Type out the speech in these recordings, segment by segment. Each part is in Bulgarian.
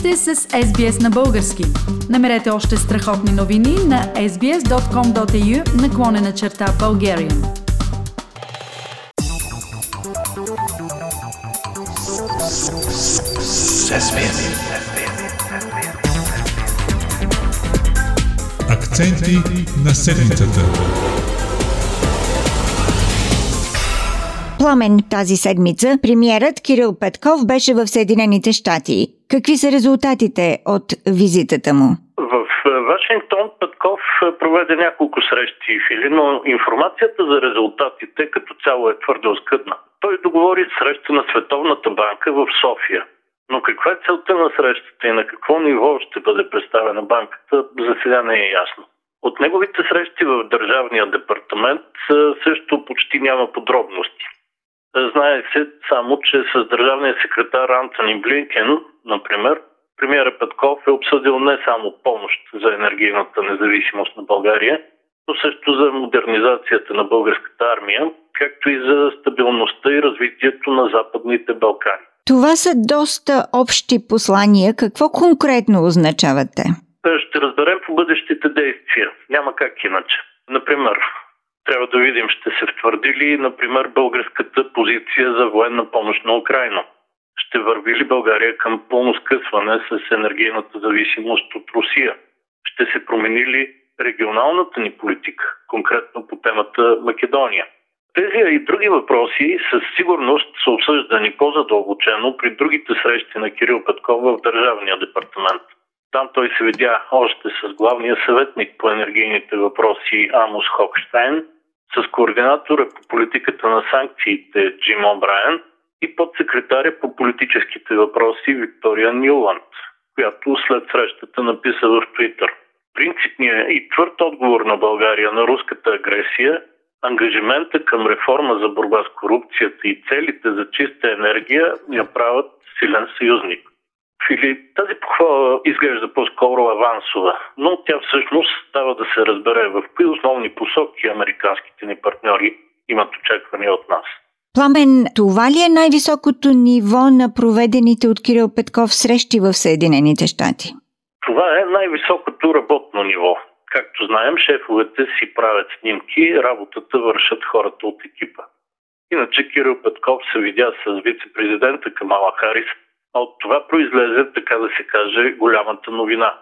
сте с SBS на български. Намерете още страхотни новини на sbs.com.au наклонена черта Bulgarian. Акценти на седмицата. Пламен тази седмица премиерът Кирил Петков беше в Съединените щати. Какви са резултатите от визитата му? В е, Вашингтон Петков е, проведе няколко срещи и фили, но информацията за резултатите като цяло е твърде оскъдна. Той договори среща на Световната банка в София. Но каква е целта на срещата и на какво ниво ще бъде представена банката, за сега не е ясно. От неговите срещи в Държавния департамент е, също почти няма подробности. Знае се само, че с държавния секретар Антони Блинкен, например, премиера Петков е обсъдил не само помощ за енергийната независимост на България, но също за модернизацията на българската армия, както и за стабилността и развитието на Западните Балкани. Това са доста общи послания. Какво конкретно означавате? Ще разберем по бъдещите действия. Няма как иначе. Например, трябва да видим ще се втвърди ли, например, българската позиция за военна помощ на Украина. Ще върви ли България към пълно скъсване с енергийната зависимост от Русия? Ще се промени ли регионалната ни политика, конкретно по темата Македония? Тези и други въпроси със сигурност са обсъждани по-задълбочено при другите срещи на Кирил Петков в Държавния департамент. Там той се видя още с главния съветник по енергийните въпроси Амос Хокштайн, с координатора по политиката на санкциите Джим О'Брайен и подсекретаря по политическите въпроси Виктория Ниланд, която след срещата написа в Твитър. Принципният и твърд отговор на България на руската агресия, ангажимента към реформа за борба с корупцията и целите за чиста енергия я правят силен съюзник. Фили, тази похвала изглежда по-скоро авансова, но тя всъщност става да се разбере в кои основни посоки американските ни партньори имат очаквания от нас. Пламен, това ли е най-високото ниво на проведените от Кирил Петков срещи в Съединените щати? Това е най-високото работно ниво. Както знаем, шефовете си правят снимки, работата вършат хората от екипа. Иначе Кирил Петков се видя с вице-президента Камала Харис а от това произлезе, така да се каже, голямата новина.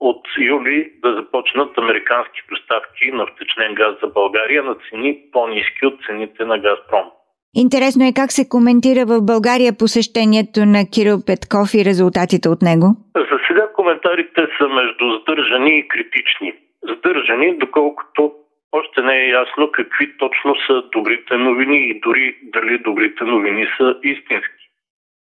От юли да започнат американски доставки на втечнен газ за България на цени по-низки от цените на Газпром. Интересно е как се коментира в България посещението на Кирил Петков и резултатите от него? За сега коментарите са между сдържани и критични. Сдържани, доколкото още не е ясно какви точно са добрите новини и дори дали добрите новини са истински.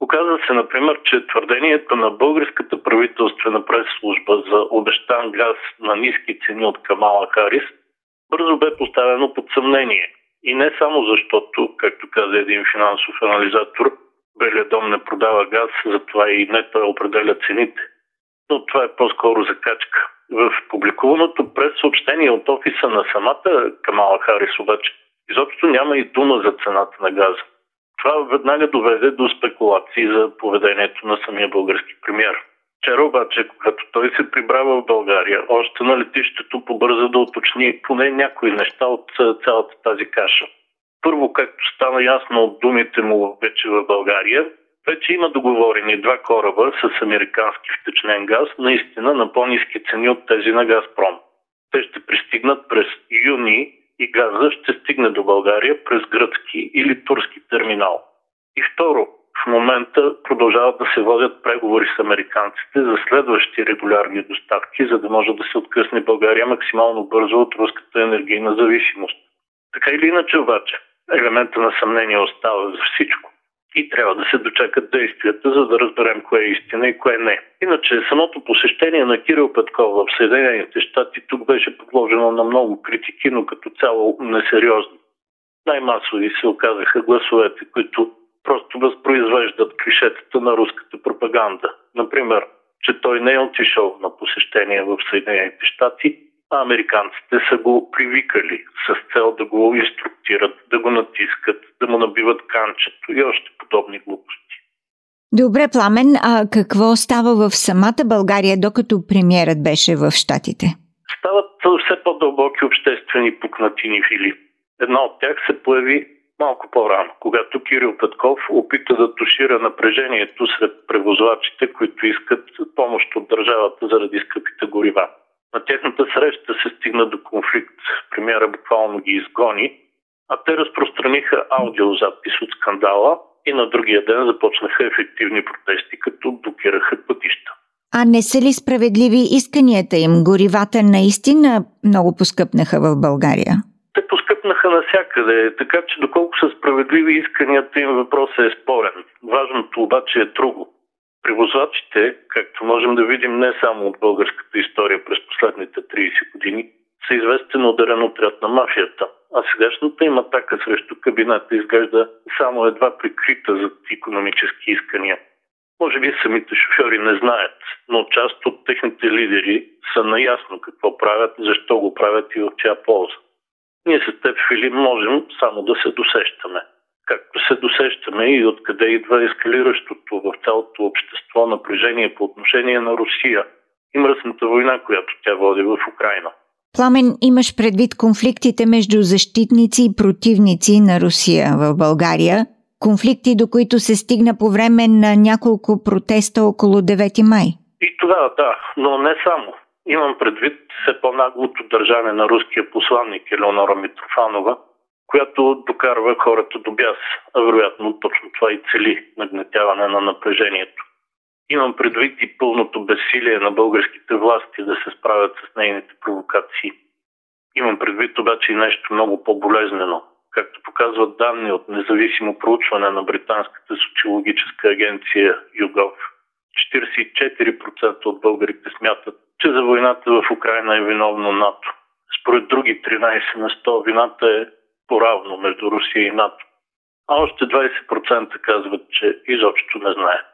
Оказва се, например, че твърдението на българската правителствена прес-служба за обещан газ на ниски цени от Камала Харис бързо бе поставено под съмнение. И не само защото, както каза един финансов анализатор, Белия дом не продава газ, затова и не той определя цените. Но това е по-скоро закачка. В публикуваното прес-съобщение от офиса на самата Камала Харис обаче изобщо няма и дума за цената на газа. Това веднага доведе до спекулации за поведението на самия български премьер. Вчера обаче, когато той се прибрава в България, още на летището побърза да уточни поне някои неща от цялата тази каша. Първо, както стана ясно от думите му вече в България, вече има договорени два кораба с американски втечнен газ, наистина на по-низки цени от тези на Газпром. Те ще пристигнат през юни и газа ще стигне до България през гръцки или турски терминал. И второ, в момента продължават да се водят преговори с американците за следващи регулярни доставки, за да може да се откъсне България максимално бързо от руската енергийна зависимост. Така или иначе обаче, елемента на съмнение остава за всичко и трябва да се дочакат действията, за да разберем кое е истина и кое не. Иначе самото посещение на Кирил Петков в Съединените щати тук беше подложено на много критики, но като цяло несериозно. Най-масови се оказаха гласовете, които просто възпроизвеждат клишетата на руската пропаганда. Например, че той не е отишъл на посещение в Съединените щати, американците са го привикали с цел да го инструктират, да го натискат, да му набиват канчето и още подобни глупости. Добре, Пламен, а какво става в самата България, докато премиерът беше в Штатите? Стават все по-дълбоки обществени пукнатини фили. Една от тях се появи малко по-рано, когато Кирил Петков опита да тушира напрежението сред превозвачите, които искат помощ от държавата заради скъпите горива. На техната среща се стигна до конфликт. Премиера буквално ги изгони, а те разпространиха аудиозапис от скандала и на другия ден започнаха ефективни протести, като блокираха пътища. А не са ли справедливи исканията им? Горивата наистина много поскъпнаха в България. Те поскъпнаха навсякъде, така че доколко са справедливи исканията им въпросът е спорен. Важното обаче е друго. Превозвачите, както можем да видим не само от българската история през последните 30 години, са известен ударен отряд на мафията. А сегашната им атака срещу кабинета изглежда само едва прикрита за економически искания. Може би самите шофьори не знаят, но част от техните лидери са наясно какво правят, защо го правят и в чия полза. Ние с теб, Филип, можем само да се досещаме. Както се досещаме и откъде идва ескалиращото в цялото общество напрежение по отношение на Русия и мръсната война, която тя води в Украина. Пламен, имаш предвид конфликтите между защитници и противници на Русия в България, конфликти, до които се стигна по време на няколко протеста около 9 май. И това, да, но не само. Имам предвид все по-наглото държане на руския посланник Елеонора Митрофанова, която докарва хората до бяс, а вероятно точно това и цели нагнетяване на напрежението. Имам предвид и пълното безсилие на българските власти да се справят с нейните провокации. Имам предвид обаче и нещо много по-болезнено. Както показват данни от независимо проучване на британската социологическа агенция ЮГОВ, 44% от българите смятат, че за войната в Украина е виновно НАТО. Според други 13 на 100 вината е поравно между Русия и НАТО. А още 20% казват, че изобщо не знаят.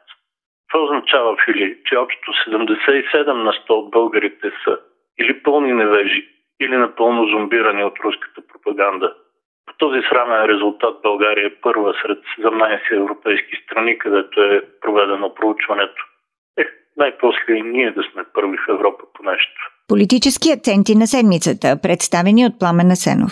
Това означава, Фили, че общо 77 на 100 от българите са или пълни невежи, или напълно зомбирани от руската пропаганда. По този срамен резултат България е първа сред 17 европейски страни, където е проведено проучването. Ех, най-после и ние да сме първи в Европа по нещо. Политически акценти на седмицата, представени от Пламен Асенов.